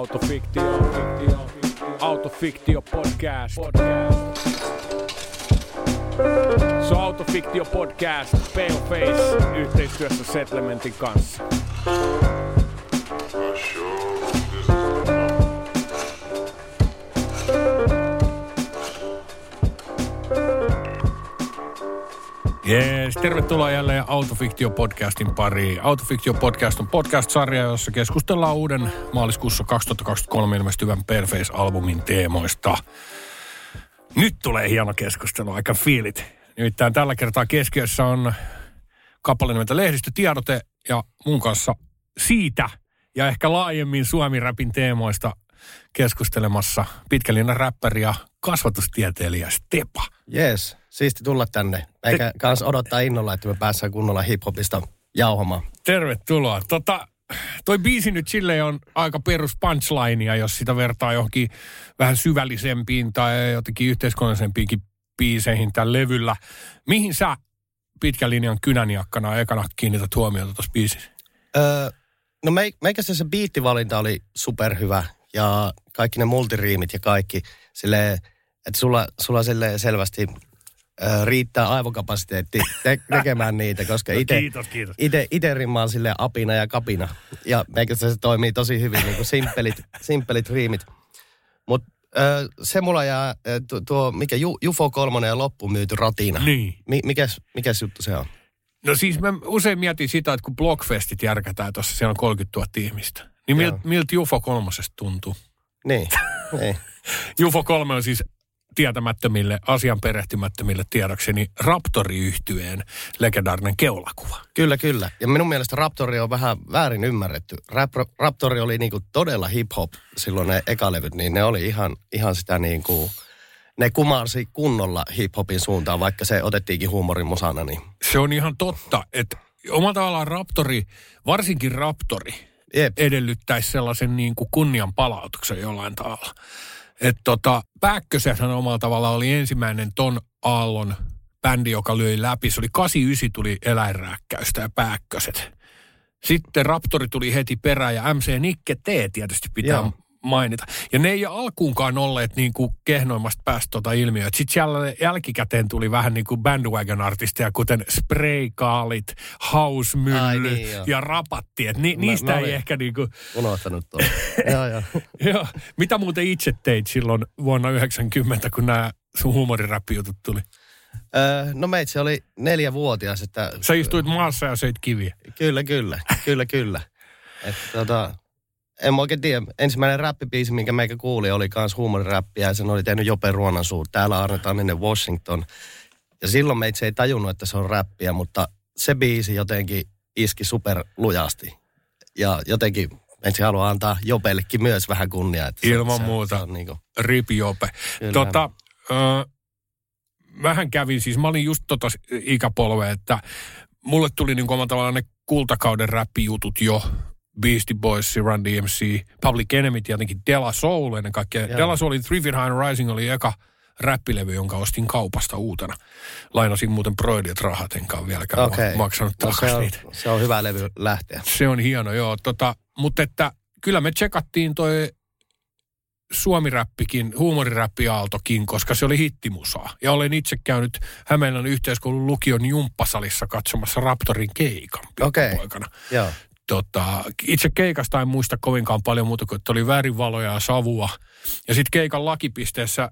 Autofiktio, fiktio, autofiktio podcast. podcast. Se on Autofiktio podcast, Paleface, yhteistyössä Settlementin kanssa. Jees, tervetuloa jälleen Autofiktio-podcastin pariin. Autofiktio-podcast on podcast-sarja, jossa keskustellaan uuden maaliskuussa 2023 ilmestyvän Perface-albumin teemoista. Nyt tulee hieno keskustelu, aika fiilit. Nimittäin tällä kertaa keskiössä on kappale nimeltä Lehdistötiedote ja mun kanssa siitä ja ehkä laajemmin Suomi-räpin teemoista keskustelemassa pitkälinnan räppäri ja kasvatustieteilijä Stepa. Jees, siisti tulla tänne. Eikä kans odottaa innolla, että me päässään kunnolla hiphopista jauhamaan. Tervetuloa. Tota, toi biisi nyt silleen on aika perus punchlinea, jos sitä vertaa johonkin vähän syvällisempiin tai jotenkin yhteiskunnallisempiinkin biiseihin tällä levyllä. Mihin sä pitkän linjan kynäniakkana ekana kiinnität huomiota tuossa biisissä? Öö, no me, meikässä se biittivalinta oli superhyvä ja kaikki ne multiriimit ja kaikki silleen, että sulla, sulla silleen selvästi riittää aivokapasiteetti te- tekemään niitä, koska itse Kiitos, kiitos. ite, ite rimmaan sille apina ja kapina. Ja meikässä se toimii tosi hyvin, niin kuin simppelit, simppelit riimit. Mutta se mulla jää, ö, tu- tuo, mikä Ju, Jufo kolmonen ja loppumyyty ratina. Niin. Mi, mikäs, mikäs juttu se on? No siis mä usein mietin sitä, että kun Blockfestit järkätään tuossa, siellä on 30 000 ihmistä. Niin miltä milt Jufo kolmosesta tuntuu? Niin, niin. Jufo 3 on siis tietämättömille, asian perehtymättömille tiedokseni Raptori-yhtyeen legendaarinen keulakuva. Kyllä, kyllä. Ja minun mielestä Raptori on vähän väärin ymmärretty. Rap, Raptori oli niinku todella hip-hop silloin ne ekalevyt, niin ne oli ihan, ihan sitä niinku, ne kumarsi kunnolla hip-hopin suuntaan, vaikka se otettiinkin huumorin musana. Niin. Se on ihan totta, että omalla tavallaan Raptori, varsinkin Raptori, Jep. edellyttäisi sellaisen niin kuin kunnian palautuksen jollain tavalla. Että tota, Pääkkösenhän omalla tavalla oli ensimmäinen ton aallon bändi, joka löi läpi. Se oli 89 tuli eläinrääkkäystä ja Pääkköset. Sitten Raptori tuli heti perään ja MC Nikke T tietysti pitää Joo. Mainita. Ja ne ei alkuunkaan olleet niin kuin kehnoimmasta päästä tota ilmiöä. Sitten siellä jälkikäteen tuli vähän niin kuin bandwagon-artisteja, kuten Spraykaalit, House-mylly Ai niin, joo. ja Rapatti. Et ni, Mä- niistä mä ei ehkä niin kuin, Unohtanut tuon. joo, joo. joo. Mitä muuten itse teit silloin vuonna 90, kun nämä sun huumoriräppijutut tuli? Öö, no meitsi oli neljävuotias, että... Sä istuit maassa ja söit kiviä. Kyllä, kyllä. Kyllä, kyllä. Että tota, en mä oikein tiedä. Ensimmäinen räppibiisi, minkä meikä kuuli, oli kans huumoriräppiä ja sen oli tehnyt Jope Ruonansuu. Täällä annetaan ennen Washington. Ja silloin meitsi ei tajunnut, että se on räppiä, mutta se biisi jotenkin iski super lujasti. Ja jotenkin meitsi haluaa antaa Jopellekin myös vähän kunniaa. Että Ilman se, muuta. Se on niinku, Rip Jope. Kyllä. Tota, ö, mähän kävin siis, mä olin just tota ikäpolve, että mulle tuli niin omalla tavallaan ne kultakauden räppijutut jo. Beastie Boys, Run DMC, Public Enemy tietenkin, Della Soul ennen kaikkea. Joo. Della Soul, Three Feet High and Rising oli eka räppilevy, jonka ostin kaupasta uutena. Lainasin muuten Broidiat rahat, enkä ole vieläkään okay. maksanut no, se, takaisin on, niitä. se on hyvä levy lähteä. Se on hieno, joo. Tota, mutta että kyllä me tsekattiin toi suomiräppikin, huumoriräppiaaltokin, koska se oli hittimusaa. Ja olen itse käynyt Hämeenlinnan yhteiskoulun lukion jumppasalissa katsomassa Raptorin keikan Okei. pikkupoikana. Joo. Tota, itse keikasta en muista kovinkaan paljon muuta kuin, että oli värinvaloja ja savua. Ja sitten keikan lakipisteessä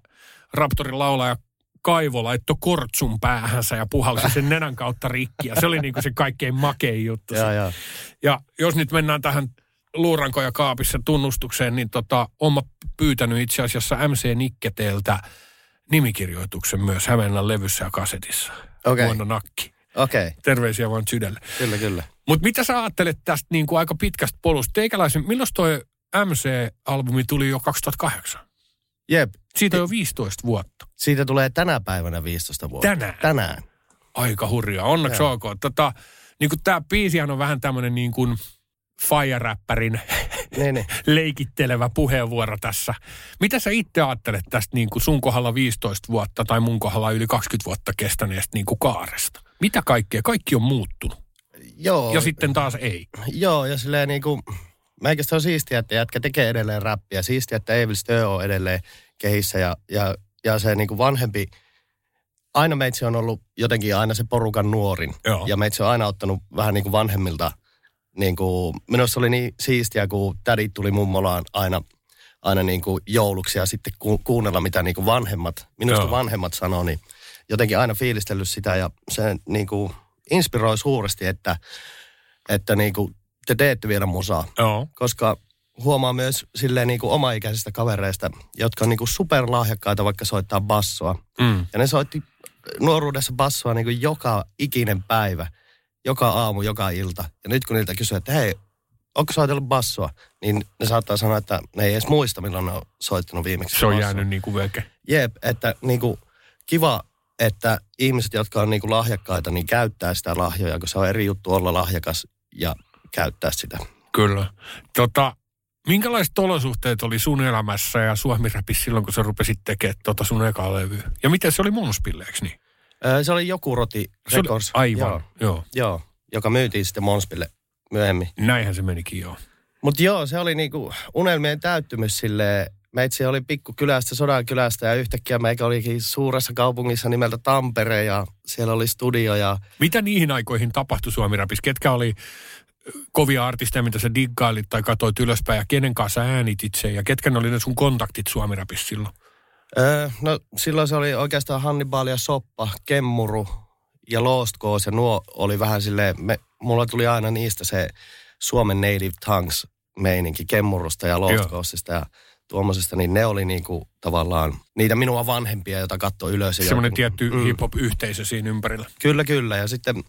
Raptorin laulaja Kaivo laittoi kortsun päähänsä ja puhalsi sen nenän kautta rikki. Ja se oli niinku se kaikkein makein juttu. Joo, joo. Ja jos nyt mennään tähän luuranko ja kaapissa tunnustukseen, niin tota, on mä pyytänyt itse asiassa MC Nikketeeltä nimikirjoituksen myös Hämeenlinnan levyssä ja kasetissa. Okei. Vuonna nakki. Okei, okay. Terveisiä vaan sydälle. kyllä, kyllä. Mutta mitä sä ajattelet tästä niin kuin aika pitkästä polusta? Teikäläisen, milloin toi MC-albumi tuli jo 2008. Jep, Siitä on jo 15 vuotta. siitä tulee tänä päivänä 15 vuotta. Tänään. Tänään. Aika hurjaa. Onneksi Joo. ok. Tota, niin kuin tämä biisihän on vähän tämmöinen niin kuin fire-räppärin Niin, niin. leikittelevä puheenvuoro tässä. Mitä sä itse ajattelet tästä niin kuin sun kohdalla 15 vuotta tai mun kohdalla yli 20 vuotta kestäneestä niin kuin kaaresta? Mitä kaikkea? Kaikki on muuttunut. Joo, Ja sitten taas ei. joo, ja silleen niinku, meikästä on siistiä, että jätkä tekee edelleen räppiä. Siistiä, että Evil Stö on edelleen kehissä ja, ja, ja se niinku vanhempi, aina meitsi on ollut jotenkin aina se porukan nuorin. Joo. Ja meitsi on aina ottanut vähän niin kuin vanhemmilta, niin kuin, minusta oli niin siistiä, kun tädit tuli mummolaan aina, aina niin kuin jouluksi ja sitten ku, kuunnella, mitä niin kuin vanhemmat, minusta Joo. vanhemmat sanoo, niin jotenkin aina fiilistellyt sitä ja se niin kuin inspiroi suuresti, että, että niin kuin te teette vielä musaa. Joo. Koska huomaa myös silleen niin kuin omaikäisistä kavereista, jotka on niin kuin superlahjakkaita vaikka soittaa bassoa. Mm. Ja ne soitti nuoruudessa bassoa niin kuin joka ikinen päivä, joka aamu, joka ilta. Ja nyt kun niiltä kysyy, että hei, onko soitellut bassoa? Niin ne saattaa sanoa, että ne ei edes muista, milloin ne on soittanut viimeksi Se on bassoa. jäänyt niin kuin veke. Jep, että niin kuin, kiva, että ihmiset, jotka on niin kuin lahjakkaita, niin käyttää sitä lahjoja, kun se on eri juttu olla lahjakas ja käyttää sitä. Kyllä. Tota, minkälaiset olosuhteet oli sun elämässä ja Suomi-räpissä silloin, kun sä rupesit tekemään tota sun ekaa levyä? Ja miten se oli Monspille, eikö niin? Öö, Se oli joku roti Se oli, Records. aivan, Joo, joo. joo. joo, joka myytiin sitten Monspille myöhemmin. Näinhän se menikin, joo. Mutta joo, se oli niinku unelmien täyttymys silleen. Meitsi oli pikkukylästä, Sodankylästä ja yhtäkkiä meikä olikin suuressa kaupungissa nimeltä Tampere ja siellä oli studio ja Mitä niihin aikoihin tapahtui Suomi-räpissä? Ketkä oli kovia artisteja, mitä sä diggailit tai katsoit ylöspäin ja kenen kanssa äänitit sen ja ketkä ne oli ne sun kontaktit Suomi-räpissä silloin? Öö, no silloin se oli oikeastaan Hannibal ja Soppa, Kemmuru ja Lost Cause ja nuo oli vähän silleen, me, mulla tuli aina niistä se Suomen Native Tongues meininki Kemmurusta ja Lost. Coastista ja tuommoisesta, niin ne oli niinku tavallaan niitä minua vanhempia, joita katsoi ylös. ja Semmoinen tietty Mm. hip-hop-yhteisö siinä ympärillä. Kyllä, kyllä. Ja sitten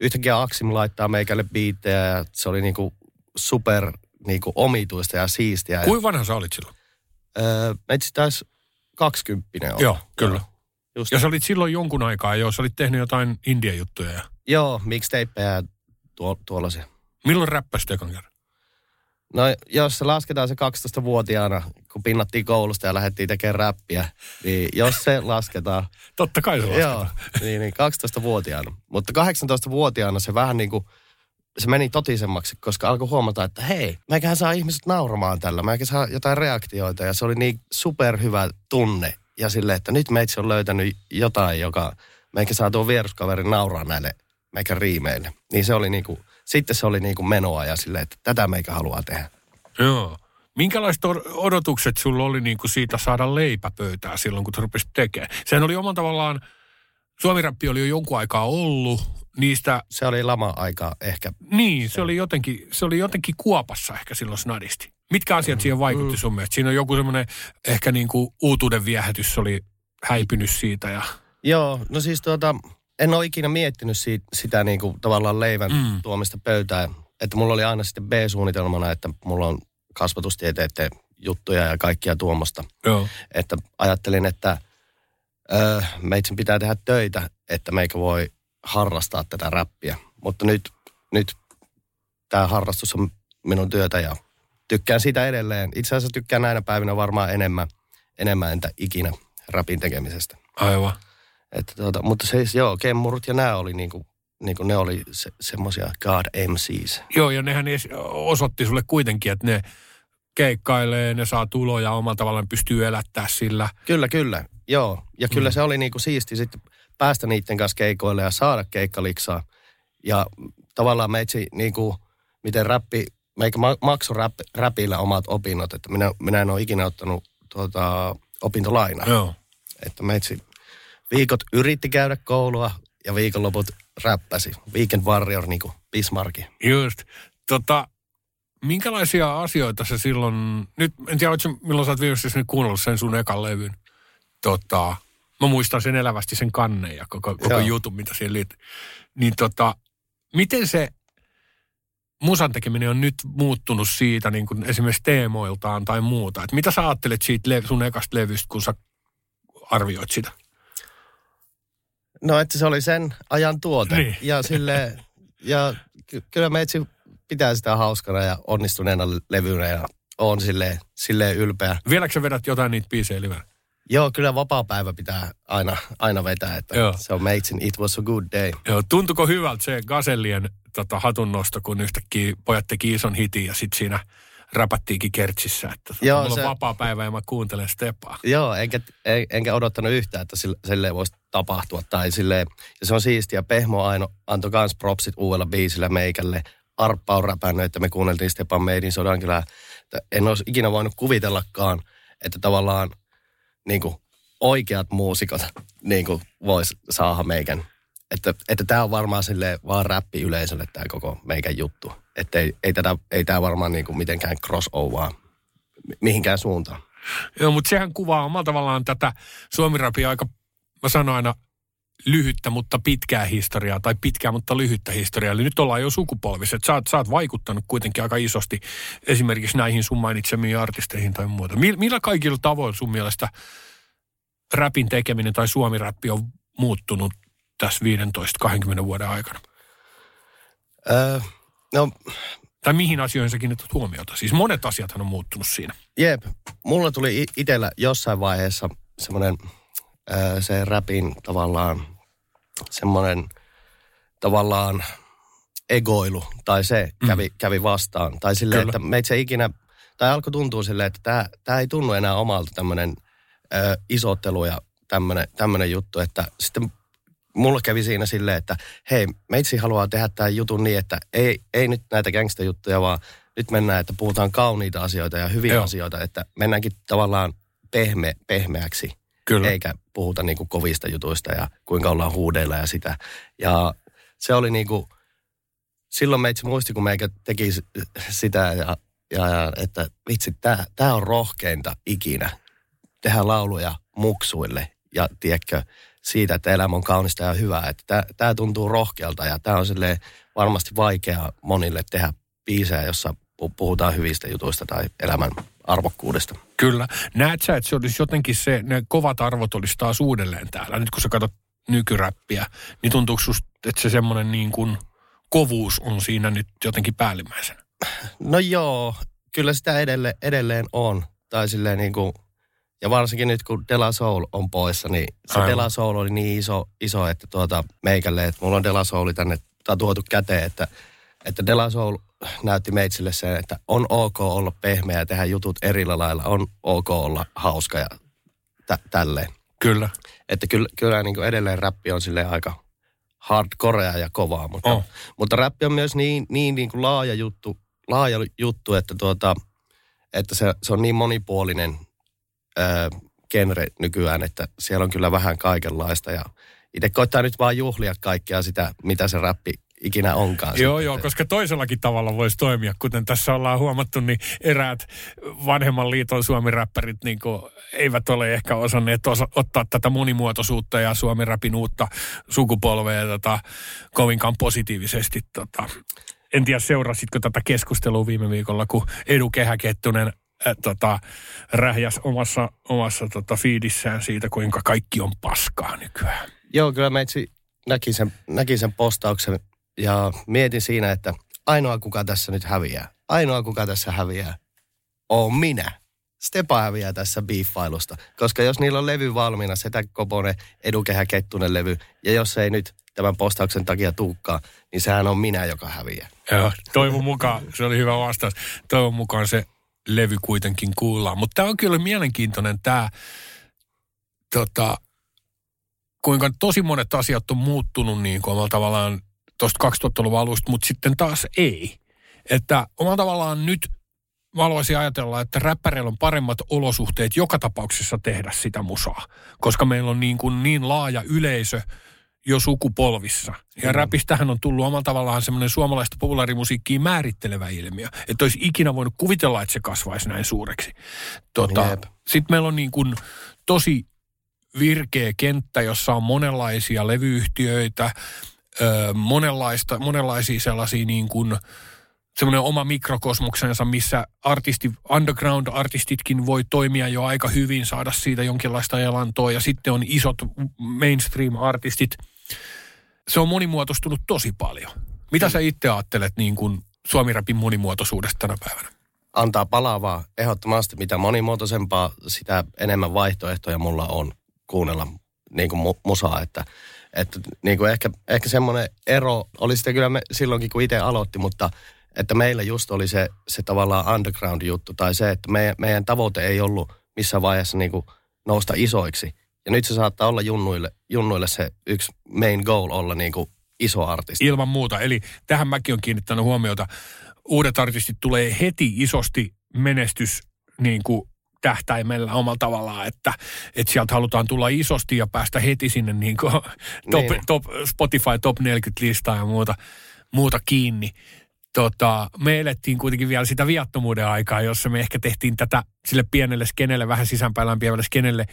yhtäkkiä Aksim laittaa meikälle biittejä ja se oli niinku super niinku omituista ja siistiä. Kuinka vanha sä olit silloin? Öö, meitsi taisi kaksikymppinen. Joo, kyllä. Just. Ja sä olit silloin jonkun aikaa jo, sä olit tehnyt jotain India-juttuja. Ja... Joo, mixtapeja ja tuo, tuollaisia. Milloin räppäsit ekan kerran? No jos se lasketaan se 12-vuotiaana, kun pinnattiin koulusta ja lähdettiin tekemään räppiä, niin jos se lasketaan, Totta kai se joo, lasketaan. niin, niin 12-vuotiaana. Mutta 18-vuotiaana se vähän niin kuin, se meni totisemmaksi, koska alkoi huomata, että hei, meikähän saa ihmiset nauramaan tällä, meikä saa jotain reaktioita ja se oli niin superhyvä tunne. Ja sille, että nyt meitsi on löytänyt jotain, joka meikä saa tuon vieruskaverin nauraa näille meikä riimeille. Niin se oli niinku, sitten se oli niinku menoa ja silleen, että tätä meikä haluaa tehdä. Joo. Minkälaiset odotukset sulla oli niin kuin siitä saada leipäpöytää silloin, kun rupesit tekemään? Sehän oli oman tavallaan, Suomi-räppi oli jo jonkun aikaa ollut, niistä, Se oli lama-aika ehkä. niin, se oli jotenkin, se oli jotenkin kuopassa ehkä silloin snadisti. Mitkä asiat siihen vaikutti sun mielestä? Siinä on joku semmoinen ehkä niin kuin uutuuden viehätys oli häipynyt siitä ja... Joo, no siis tuota, en ole ikinä miettinyt siitä, sitä niinku tavallaan leivän Mm. mm. tuomista pöytään. Että mulla oli aina sitten B-suunnitelmana, että mulla on kasvatustieteiden juttuja ja kaikkia tuommoista. Joo. Että ajattelin, että öö, meitsin pitää tehdä töitä, että meikä voi harrastaa tätä räppiä. Mutta nyt, nyt tämä harrastus on minun työtä ja tykkään siitä edelleen. Itse asiassa tykkään näinä päivinä varmaan enemmän, enemmän entä ikinä rapin tekemisestä. Aivan. Että tuota, mutta siis joo, kemmurut ja nämä oli niinku, niinku ne oli se, semmosia God MCs. Joo, ja nehän osoitti sulle kuitenkin, että ne keikkailee, ne saa tuloja omalla tavallaan pystyy elättää sillä. Kyllä, kyllä. Joo, ja kyllä mm. se oli niinku siisti sitten päästä niiden kanssa keikoille ja saada keikkaliksaa. Ja tavallaan meitsi niinku, miten räppi, meikä ma- makso rap, räpillä omat opinnot, että minä, minä en ole ikinä ottanut tuota, opintolainaa. Joo. Että meitsi viikot yritti käydä koulua ja viikonloput räppäsi. Weekend Warrior niinku Bismarcki. Just. Tota, minkälaisia asioita se silloin, nyt en tiedä, sä- milloin sä oot viimeksi sen kuunnellut sen sun ekan levyn. Tota, mä muistan sen elävästi sen kannen ja koko, koko Joo. jutun, mitä siihen liittyy. Niin tota, miten se, musan tekeminen on nyt muuttunut siitä niin kuin esimerkiksi teemoiltaan tai muuta? Et mitä sä ajattelet siitä le- sun ekasta levystä, kun sä arvioit sitä? No, että se oli sen ajan tuote. Niin. Ja, sille, ja ky- kyllä meitsi pitää sitä hauskana ja onnistuneena levynä ja on silleen, silleen ylpeä. Vieläkö sä vedät jotain niitä biisejä livenä? Joo, kyllä vapaa-päivä pitää aina, aina vetää, että Joo. se on meitsin It was a good day. Joo, tuntuko hyvältä se Gasellien tota, hatunnosto, kun yhtäkkiä pojat teki ison hitin ja sitten siinä räpättiinkin kertsissä, että tota, Joo, mulla se- on vapaa päivä ja mä kuuntelen Stepaa. Joo, enkä, en, enkä odottanut yhtään, että sille, silleen voisi tapahtua. Tai silleen, ja se on siistiä. Pehmo Aino antoi kans propsit uudella biisillä meikälle. Arppa on räpännyt, että me kuunneltiin Stepan Meidin Sodankylää. Että En olisi ikinä voinut kuvitellakaan, että tavallaan niin kuin, oikeat muusikot niin kuin, vois saada meikän. Että, että tämä on varmaan sille vaan räppi yleisölle tämä koko meikän juttu. Että ei, ei, tätä, ei tämä varmaan niin kuin, mitenkään crossover mihinkään suuntaan. Joo, mutta sehän kuvaa omalla tavallaan tätä Suomi-rapia aika, mä sanon aina, lyhyttä, mutta pitkää historiaa, tai pitkää, mutta lyhyttä historiaa. Eli nyt ollaan jo sukupolviset. Sä, oot- sä oot vaikuttanut kuitenkin aika isosti esimerkiksi näihin sun mainitsemiin artisteihin tai muuta. Mil- Millä kaikilla tavoilla sun mielestä räpin tekeminen tai suomi-räppi on muuttunut tässä 15-20 vuoden aikana? Öö, no, Tai mihin asioihin sä kiinnität huomiota? Siis monet asiathan on muuttunut siinä. Jep, mulla tuli i- itellä jossain vaiheessa semmoinen se räpin tavallaan semmoinen tavallaan egoilu, tai se kävi, mm. kävi vastaan. Tai silleen, Kyllä. että meitä ei ikinä, tai alkoi tuntua silleen, että tämä, tämä ei tunnu enää omalta tämmöinen isottelu ja tämmöinen, tämmöinen juttu, että sitten mulla kävi siinä silleen, että hei, meitsi haluaa tehdä tämän jutun niin, että ei, ei nyt näitä gangsta-juttuja, vaan nyt mennään, että puhutaan kauniita asioita ja hyviä Joo. Asioita, että mennäänkin tavallaan pehme, pehmeäksi, Kyllä. eikä puhuta niinku kovista jutuista ja kuinka ollaan huudeilla ja sitä. Ja se oli niinku, silloin meitsi muisti, kun meikä teki sitä ja, ja, ja että vitsi, tämä on rohkeinta ikinä tehdä lauluja muksuille ja tiedätkö, siitä, että elämä on kaunista ja hyvää. Että tämä tuntuu rohkealta ja tämä on silleen varmasti vaikea monille tehdä biisejä, jossa pu- puhutaan hyvistä jutuista tai elämän arvokkuudesta. Kyllä. Näet sä, että se olisi jotenkin se, ne kovat arvot olisi taas uudelleen täällä. Nyt kun sä katsot nykyräppiä, niin tuntuuko susta, että se semmoinen niin kuin kovuus on siinä nyt jotenkin päällimmäisenä? No joo, kyllä sitä edelle, edelleen on. Tai silleen niin kuin, ja varsinkin nyt kun Dela Soul on poissa, niin se Aivan. Dela Soul oli niin iso, iso että tuota, meikälle, että mulla on Dela Soul tänne tuotu käteen, että, että Dela Soul näytti meitsille sen, että on ok olla pehmeä ja tehdä jutut erillä lailla, on ok olla hauska ja tä, tälleen. Kyllä. Että kyllä, kyllä niin kuin edelleen räppi on silleen aika hardcorea ja kovaa, mutta, oh. mutta räppi on myös niin, niin, niin kuin laaja, juttu, laaja juttu, että, tuota, että se, se on niin monipuolinen ö, genre nykyään, että siellä on kyllä vähän kaikenlaista ja itse koittaa nyt vaan juhlia kaikkea sitä, mitä se räppi ikinä onkaan. Joo, sitten. joo, koska toisellakin tavalla voisi toimia, kuten tässä ollaan huomattu, niin eräät vanhemman liiton suomiräppärit niin kuin eivät ole ehkä osanneet osa, ottaa tätä monimuotoisuutta ja suomirapin uutta sukupolvea tota, kovinkaan positiivisesti. Tota. En tiedä, seurasitko tätä keskustelua viime viikolla, kun Edu Kehäkettunen äh, tota, rähjäs omassa, omassa tota, fiidissään siitä, kuinka kaikki on paskaa nykyään. Joo, kyllä meitsi näki sen, näki sen postauksen ja mietin siinä, että ainoa kuka tässä nyt häviää, ainoa kuka tässä häviää, on minä. Stepa häviää tässä biiffailusta, koska jos niillä on levy valmiina, Setä Koponen, Edukehä Kettunen levy, ja jos ei nyt tämän postauksen takia tuukkaa, niin sehän on minä, joka häviää. Joo, toivon mukaan, se oli hyvä vastaus. Toivon mukaan se levy kuitenkin kuullaan. Mutta tämä on kyllä mielenkiintoinen tämä, tota, kuinka tosi monet asiat on muuttunut niin kuin omalla tavallaan tuosta 2000-luvun alusta, mutta sitten taas ei. Että omalla tavallaan nyt mä haluaisin ajatella, että räppäreillä on paremmat olosuhteet joka tapauksessa tehdä sitä musaa, koska meillä on niin, kuin niin laaja yleisö jo sukupolvissa. Ja räpistähän on tullut omalla tavallaan semmoinen suomalaista populaarimusiikkiin määrittelevä ilmiö, että olisi ikinä voinut kuvitella, että se kasvaisi näin suureksi. Tota. Sitten meillä on niin kuin tosi virkeä kenttä, jossa on monenlaisia levyyhtiöitä, ö, monenlaista, monenlaisia sellaisia niin kuin semmoinen oma mikrokosmoksensa, missä artisti, underground-artistitkin voi toimia jo aika hyvin, saada siitä jonkinlaista elantoa. Ja sitten on isot mainstream-artistit. Se on monimuotoistunut tosi paljon. Mitä sä itse ajattelet niin kuin Suomi-rapin monimuotoisuudesta tänä päivänä? Antaa palavaa ehdottomasti. Mitä monimuotoisempaa, sitä enemmän vaihtoehtoja mulla on kuunnella niin kuin mu- musaa. Että, että niin kuin ehkä, ehkä semmoinen ero oli sitten kyllä me, silloinkin, kun itse aloitti, mutta että meillä just oli se, se tavallaan underground-juttu tai se, että meidän, meidän tavoite ei ollut missään vaiheessa niin kuin nousta isoiksi. Ja nyt se saattaa olla junnuille, junnuille se yksi main goal olla niin kuin iso artisti. Ilman muuta. Eli tähän mäkin on kiinnittänyt huomiota. Uudet artistit tulee heti isosti menestys niin kuin tähtäimellä omalla tavallaan, että, että sieltä halutaan tulla isosti ja päästä heti sinne niin kuin top, Niin. top, Spotify Top 40-listaa ja muuta, muuta kiinni. Tota, me elettiin kuitenkin vielä sitä viattomuuden aikaa, jossa me ehkä tehtiin tätä sille pienelle skenelle, vähän sisäänpäin lämpiävälle skenelle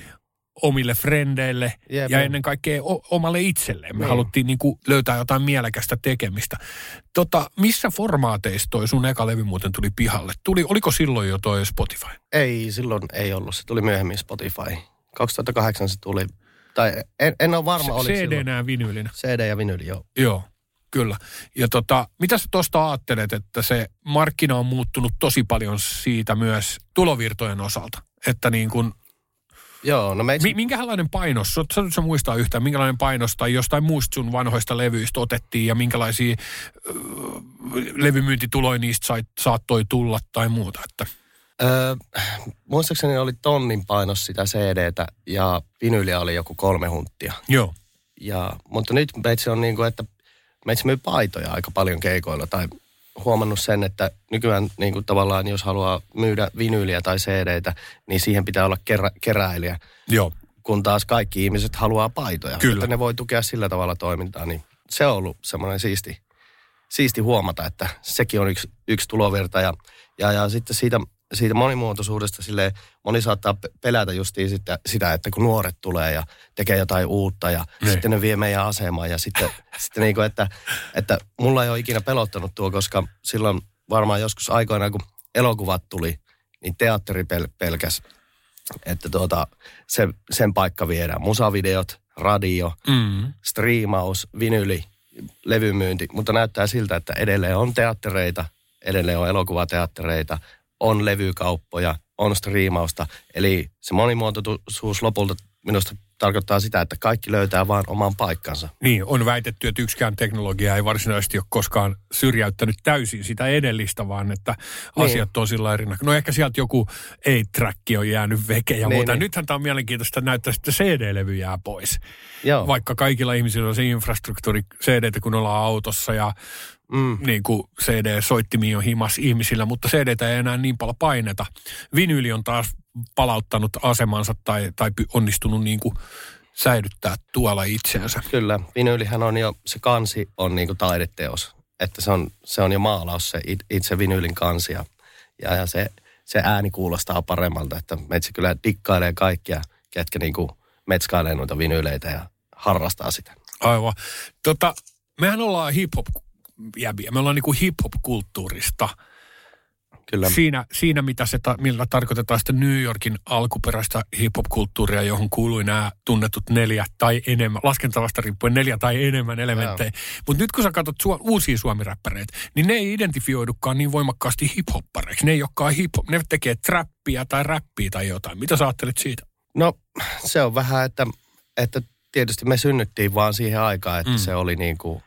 omille frendeille Jep, ja ennen kaikkea o- omalle itselleen. Me Niin. haluttiin niin kuin löytää jotain mielekästä tekemistä. Tota, missä formaateissa toi sun eka levy muuten tuli pihalle? Tuli, oliko silloin jo toi Spotify? Ei, silloin ei ollut. Se tuli myöhemmin Spotify. 2008 se tuli. Tai en, en ole varma, oli CD nää vinyylinä. CD ja vinyli, joo. Joo, kyllä. Ja tota, mitä sä tuosta ajattelet, että se markkina on muuttunut tosi paljon siitä myös tulovirtojen osalta? Että niin kun, Joo, no mi, minkälainen painos, sä, sä muistaa yhtään, minkälainen painos tai jostain muista sun vanhoista levyistä otettiin ja minkälaisia ö, levymyyntituloja niistä sai, saattoi tulla tai muuta? Että, Öö, muistaakseni oli tonnin painos sitä CDtä ja vinyliä oli joku kolme hunttia. joo, Ja, mutta nyt meitsi on niin kuin, että meitsi myy paitoja aika paljon keikoilla tai huomannut sen, että nykyään niin kuin tavallaan jos haluaa myydä vinyliä tai CDtä, niin siihen pitää olla kerä, keräilijä, joo. kun taas kaikki ihmiset haluaa paitoja. Kyllä. Että ne voi tukea sillä tavalla toimintaa, niin se on ollut semmoinen siisti, siisti huomata, että sekin on yksi, yksi tulovirta. Ja, ja, ja sitten siitä, siitä monimuotoisuudesta sille moni saattaa pe- pelätä justiin sitä, sitä, että kun nuoret tulee ja tekee jotain uutta ja Niin. sitten ne vie meidän asemaan ja sitten, sitten niin kuin, että, että mulla ei ole ikinä pelottanut tuo, koska silloin varmaan joskus aikoinaan, kun elokuvat tuli, niin teatteri pel- pelkäs, että tuota, se, sen paikka viedään. Musavideot, radio, Mm. striimaus, vinyli, levymyynti, mutta näyttää siltä, että edelleen on teattereita, edelleen on elokuvateattereita, on levykauppoja, on striimausta. Eli se monimuotoisuus lopulta minusta tarkoittaa sitä, että kaikki löytää vaan oman paikkansa. Niin, on väitetty, että yksikään teknologia ei varsinaisesti ole koskaan syrjäyttänyt täysin sitä edellistä, vaan että Niin. asiat on sillä eri No ehkä sieltä joku A-track on jäänyt veke ja Niin, muuta. niin. Nythän tämä on mielenkiintoista, että näyttää, että CD-levy jää pois. Joo. Vaikka kaikilla ihmisillä on se infrastruktuuri cd kun ollaan autossa ja Mm. niin kuin CD-soittimiin on himas ihmisillä, mutta cd ei enää niin paljon paineta. Vinyli on taas palauttanut asemansa tai, tai onnistunut niin kuin säilyttää tuolla itseänsä. Kyllä, vinyylihän on jo, se kansi on niinku taideteos. Että se on, se on jo maalaus se it- itse vinyylin kansi ja, ja, ja se, se ääni kuulostaa paremmalta. Että metsi kyllä dikkailee kaikkia, ketkä niinku metskailee noita vinyyleitä ja harrastaa sitä. Aivan. Tota, mehän ollaan hip-hop jäbiä. Me ollaan niinku hip-hop-kulttuurista. Kyllä, Siinä, siinä mitä se, ta, millä tarkoitetaan sitä New Yorkin alkuperäistä hip-hop-kulttuuria, johon kuului nämä tunnetut neljä tai enemmän, laskentavasta riippuen neljä tai enemmän elementtejä. Mutta nyt kun sä katsot su- uusia suomiräppäreitä, niin ne ei identifioidukaan niin voimakkaasti hip-hoppareiksi. Ne ei olekaan hip-hop, ne tekee trappia tai räppiä tai jotain. Mitä sä ajattelet siitä? no se on vähän, että, että tietysti me synnyttiin vaan siihen aikaan, että Mm. se oli niinku,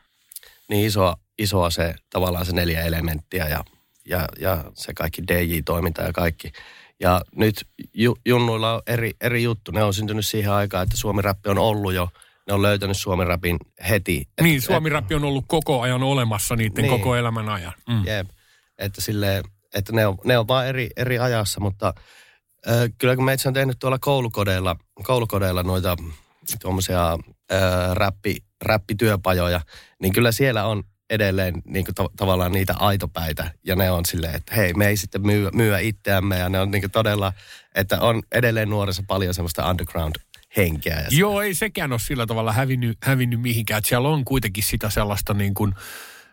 niin isoa, isoa se tavallaan se neljä elementtiä ja, ja, ja se kaikki DJ-toiminta ja kaikki. Ja nyt ju, junnuilla on eri, eri juttu. Ne on syntynyt siihen aikaan, että suomi-räppi on ollut jo. Ne on löytänyt suomi-räpin heti. Et, niin, suomi-räppi on ollut koko ajan olemassa niiden Niin. koko elämän ajan. Mm. Jep. Että, silleen, että ne, on, ne on vaan eri, eri ajassa, mutta ö, kyllä kun meitä on tehnyt tuolla koulukodeilla, koulukodeilla noita tuommoisia räppi, räppityöpajoja, niin kyllä siellä on edelleen niin kuin to, tavallaan niitä aitopäitä. Ja ne on silleen, että hei, me ei sitten myy, myyä itseämme. Ja ne on niin kuin todella, että on edelleen nuorissa paljon semmoista underground-henkeä. Ja Joo, ei sekään ole sillä tavalla hävinnyt, hävinnyt mihinkään. Että siellä on kuitenkin sitä sellaista niin kuin,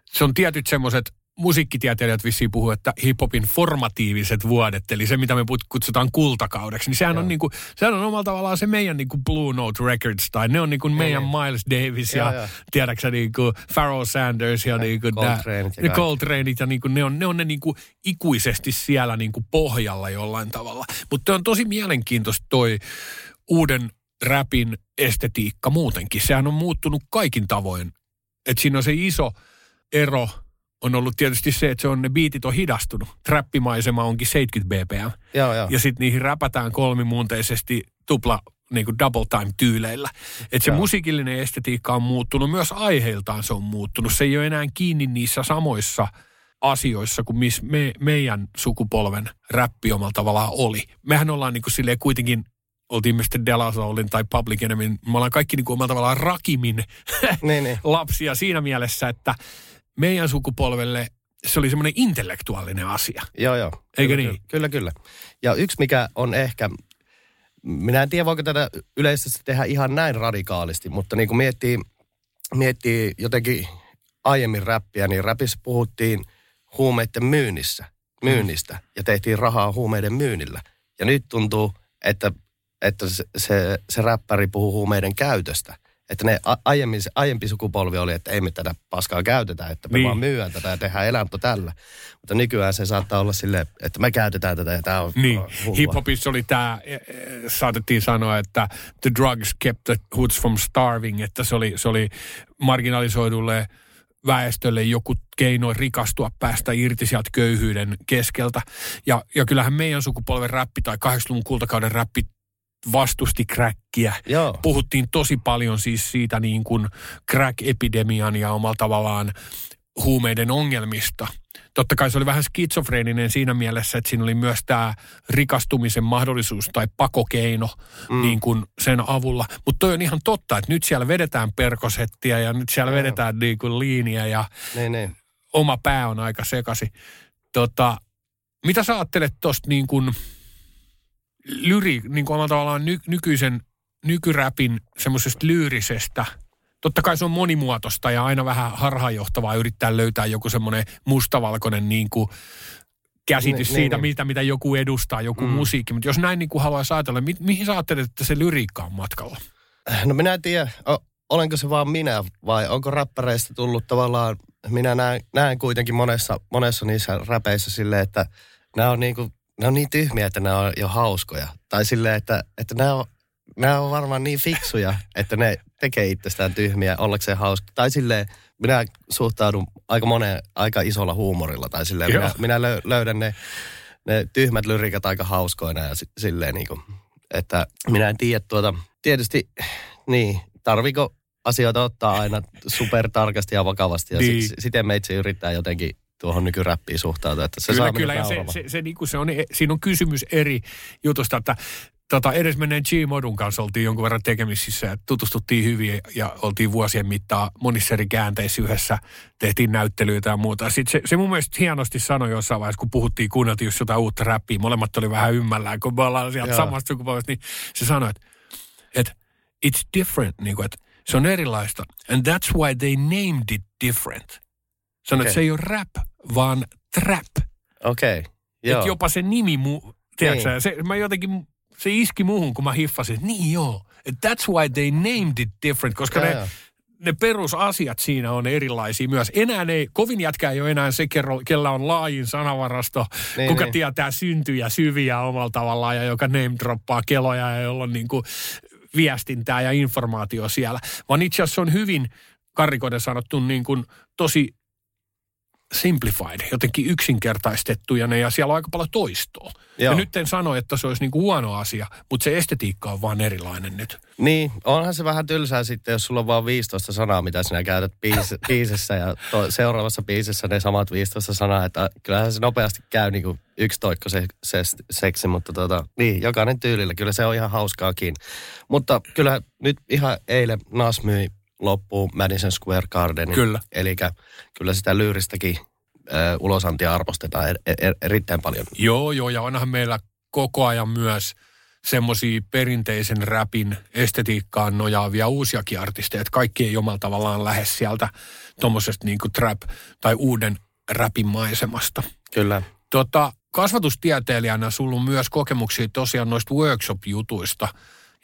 se on tietyt semmoiset musiikkitieteilijät vissiin puhuu, että hiphopin formatiiviset vuodet, eli se mitä me kutsutaan kultakaudeksi, niin sehän Joo. on, niin kuin, sehän on omalla tavallaan se meidän niin kuin Blue Note Records, tai ne on niin kuin meidän niin. Miles Davis ja Joo, joo. tiedäksä niin kuin Pharoah Sanders ja niin kuin Coltraneet ja ja niin kuin ne on ne, on ne niin kuin ikuisesti siellä niin kuin pohjalla jollain tavalla. Mutta on tosi mielenkiintoista toi uuden räpin estetiikka muutenkin. Sehän on muuttunut kaikin tavoin. Että siinä on se iso ero on ollut tietysti se, että se on, ne biitit on hidastunut. Trappimaisema onkin 70 bpm. Joo, joo. Ja sitten niihin räpätään kolmimuunteisesti tupla niin kuin double time tyyleillä. Että se musiikillinen estetiikka on muuttunut, myös aiheiltaan se on muuttunut. Se ei ole enää kiinni niissä samoissa asioissa kuin miss me, meidän sukupolven räppi omalla tavallaan oli. Mehän ollaan niin kuin silleen kuitenkin oltiin me sitten De La Soulin tai Public Enemyn, me ollaan kaikki niin kuin omalla tavallaan Rakimin Niin, niin. lapsia siinä mielessä, että meidän sukupolvelle se oli semmoinen intellektuaalinen asia. Joo, joo. Eikö kyllä, niin? Kyllä, kyllä. Ja yksi, mikä on ehkä, minä en tiedä, voiko tätä yleisesti tehdä ihan näin radikaalisti, mutta niin kuin miettii, miettii jotenkin aiemmin räppiä, niin räpissä puhuttiin huumeiden myynnissä, myynnistä Mm. ja tehtiin rahaa huumeiden myynnillä. Ja nyt tuntuu, että, että se, se, se räppäri puhuu huumeiden käytöstä. Että ne a- aiemmin, aiempi sukupolvi oli, että ei me tätä paskaa käytetä, että me Niin. vaan myydään tätä ja tehdään eläntö tällä. Mutta nykyään se saattaa olla silleen, että me käytetään tätä ja tämä on Niin, hullua. hiphopissa oli tämä, saatettiin sanoa, että the drugs kept the hoods from starving, että se oli, se oli marginalisoidulle väestölle joku keino rikastua, päästä irti sieltä köyhyyden keskeltä. Ja, ja kyllähän meidän sukupolven räppi tai 80-luvun kultakauden räppi vastusti. Joo, Puhuttiin tosi paljon siis siitä niin kuin crack-epidemian ja omalla tavallaan huumeiden ongelmista. Totta kai se oli vähän skitsofreeninen siinä mielessä, että siinä oli myös tämä rikastumisen mahdollisuus tai pakokeino mm. niin kuin sen avulla. Mutta toi on ihan totta, että nyt siellä vedetään perkosettia ja nyt siellä Joo. vedetään niin kuin liiniä ja niin, niin. oma pää on aika sekasi. Tota, mitä sä ajattelet tuosta niin kuin lyri, niin kuin omalla tavallaan ny, nykyisen, nykyräpin semmoisesta lyyrisestä, totta kai se on monimuotoista ja aina vähän harhaanjohtavaa yrittää löytää joku semmoinen mustavalkoinen niin kuin käsitys Niin, siitä, niin, mitä, mitä joku edustaa, joku mm. Musiikki. Mutta jos näin niin kuin haluaisi ajatella, mi, mihin sä ajattelet, että se lyriikka on matkalla? No minä en tiedä, o, olenko se vaan minä vai onko räppäreistä tullut tavallaan, minä näen, näen kuitenkin monessa, monessa niissä räpeissä silleen, että nämä on, niinku, nämä on niin tyhmiä, että nämä on jo hauskoja. Tai silleen, että, että nämä, on, nämä on varmaan niin fiksuja, että ne tekee itsestään tyhmiä ollakseen hauska. Tai silleen, minä suhtaudun aika moneen aika isolla huumorilla. Tai silleen, Joo. minä, minä lö, löydän ne, ne tyhmät lyrikat aika hauskoina ja si- silleen niin kuin, että minä en tiedä tuota, tietysti niin, tarviko asioita ottaa aina supertarkasti ja vakavasti ja Niin. siten meitsi yrittää jotenkin tuohon nykyräppiin suhtautua, että se kyllä, kyllä. Ja se, se, se, niin kuin se on, siinä on kysymys eri jutusta, että tota, edesmenneen G-Modun kanssa oltiin jonkun verran tekemisissä ja tutustuttiin hyvin ja oltiin vuosien mittaan monissa eri käänteissä yhdessä, tehtiin näyttelyitä ja muuta. Sitten se, se mun mielestä hienosti sanoi jossain vaiheessa, kun puhuttiin, kuunneltiin just jotain uutta räppiä, molemmat oli vähän ymmällään, kun me ollaan sieltä Joo. samasta sukupolvesta, niin se sanoi, että, että it's different, niin kuin, että se on erilaista. And that's why they named it different. Sanoi, okay. että se ei ole rap, vaan trap. Okei, Että joo. jopa se nimi, mu, tiedätkö, Niin. se, mä jotenkin, se iski muuhun, kun mä hiffasin, että niin joo. That's why they named it different, koska Joo, ne, joo. ne perusasiat siinä on erilaisia myös. Enää ei, kovin jätkä ei ole enää se, kerro, kellä on laajin sanavarasto, niin, kuka niin. tietää syntyjä syviä omalla tavallaan ja joka name droppaa keloja ja jolla on niin kuin viestintää ja informaatio siellä. Vaan itse asiassa on hyvin karikoiden sanottu niin kuin tosi simplified, jotenkin yksinkertaistettu ja, ne, ja siellä on aika paljon toistoa. Ja Joo. nyt en sano, että se olisi niinku huono asia, mutta se estetiikka on vaan erilainen nyt. Niin, onhan se vähän tylsää sitten, jos sulla on vaan 15 sanaa, mitä sinä käytät biis, biisissä ja to, seuraavassa biisissä ne samat 15 sanaa, että kyllähän se nopeasti käy niin kuin yksi toikko se, se seksi, mutta tota, niin, jokainen tyylillä, kyllä se on ihan hauskaakin. Mutta kyllä nyt ihan eilen Nas myi loppuun Madison Square Gardenin. Kyllä. Eli kyllä sitä lyyristäkin ö, ulosantia arvostetaan er, er, erittäin paljon. Joo, joo, ja onhan meillä koko ajan myös semmoisia perinteisen räpin estetiikkaan nojaavia uusiakin artisteja, että kaikki ei omalla tavallaan lähde sieltä tuommoisesta niinku trap tai uuden räpin maisemasta. Kyllä. Tota, kasvatustieteilijänä sulla on myös kokemuksia tosiaan noista workshop-jutuista.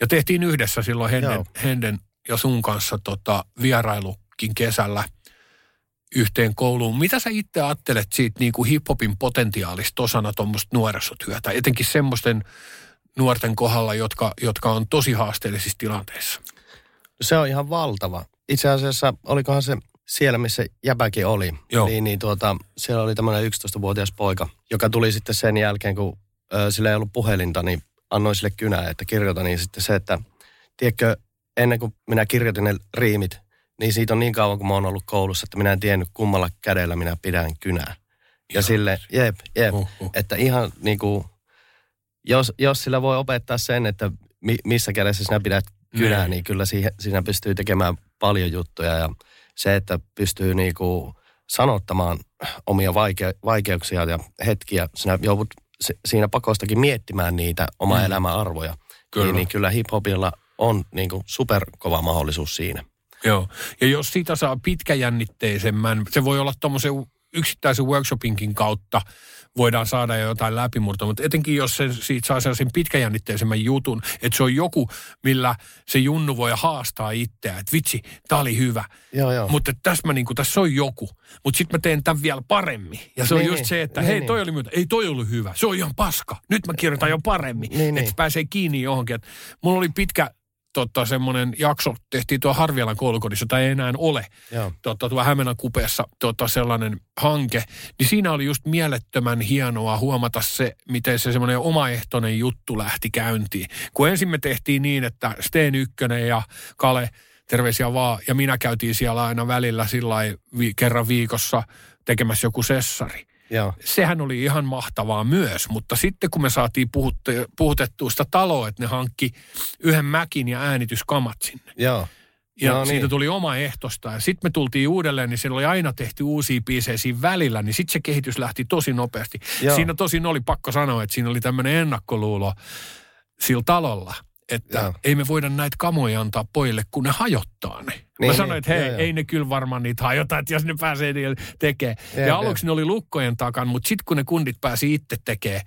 Ja tehtiin yhdessä silloin Henden, Joo. Henden ja sun kanssa tota, vierailukin kesällä yhteen kouluun. Mitä sä itse ajattelet siitä niin kuin hip-hopin potentiaalista osana tuommoista nuorisotyötä, etenkin semmoisten nuorten kohdalla, jotka, jotka on tosi haasteellisissa tilanteissa? Se on ihan valtava. Itse asiassa olikohan se siellä, missä jäbäkin oli, Joo. niin, niin tuota, siellä oli tämmöinen 11-vuotias poika, joka tuli sitten sen jälkeen, kun ö, sillä ei ollut puhelinta, niin annoin sille kynää, että kirjoita niin sitten se, että tiedätkö, ennen kuin minä kirjoitin ne riimit, niin siitä on niin kauan, kun mä oon ollut koulussa, että minä en tiennyt kummalla kädellä minä pidän kynää. Ja sille, jep, jep, Huhhuh. että ihan niin kuin, jos, jos sillä voi opettaa sen, että mi, missä kädessä sinä pidät kynää, Niin. niin kyllä siihen, siinä pystyy tekemään paljon juttuja. Ja se, että pystyy niin kuin sanottamaan omia vaike, vaikeuksia ja hetkiä, sinä joudut si- siinä pakostakin miettimään niitä oma mm. elämän arvoja. Kyllä. Niin, niin kyllä hiphopilla on niin kuin superkova mahdollisuus siinä. Joo. Ja jos siitä saa pitkäjännitteisemmän, se voi olla tuommoisen yksittäisen workshopinkin kautta voidaan saada jo jotain läpimurtoa, mutta etenkin jos se siitä saa sellaisen pitkäjännitteisemmän jutun, että se on joku, millä se junnu voi haastaa itseään, että vitsi, tää oli hyvä. Joo, joo. Mutta tässä mä niinku, tässä on joku, mutta sitten mä teen tämän vielä paremmin. Ja se on Niin, just niin. se, että Niin, hei, niin. toi oli myötä, ei toi ollut hyvä, se on ihan paska. Nyt mä kirjoitan jo paremmin, Niin, että niin. se pääsee kiinni johonkin. Et mulla oli pitkä totta, semmoinen jakso, tehtiin tuo Harvialan koulukodissa, tai ei enää ole joo. tota, tuo Hämeenän kupeessa tota, sellainen hanke, niin siinä oli just mielettömän hienoa huomata se, miten se semmoinen omaehtoinen juttu lähti käyntiin. Kun ensin me tehtiin niin, että Steen Ykkönen ja Kale, terveisiä vaan, ja minä käytiin siellä aina välillä sillä vi- kerran viikossa tekemässä joku sessari joo. sehän oli ihan mahtavaa myös, mutta sitten kun me saatiin puhutte, puhutettua sitä taloa, että ne hankki yhden mäkin ja äänityskamat sinne. joo. Ja No niin. siitä tuli oma ehtosta. Ja sitten me tultiin uudelleen, niin siellä oli aina tehty uusia biisejä siinä välillä, niin sitten se kehitys lähti tosi nopeasti. Joo. Siinä tosin oli pakko sanoa, että siinä oli tämmöinen ennakkoluulo sillä talolla, että Joo. ei me voida näitä kamoja antaa pojille, kun ne hajottaa ne. Niin, mä sanoin, niin. että hei, Joo, joo. ei ne kyllä varmaan niitä hajota, että jos ne pääsee niille tekemään. Jep, Ja aluksi jep. ne oli lukkojen takan, mutta sitten kun ne kundit pääsi itse tekemään,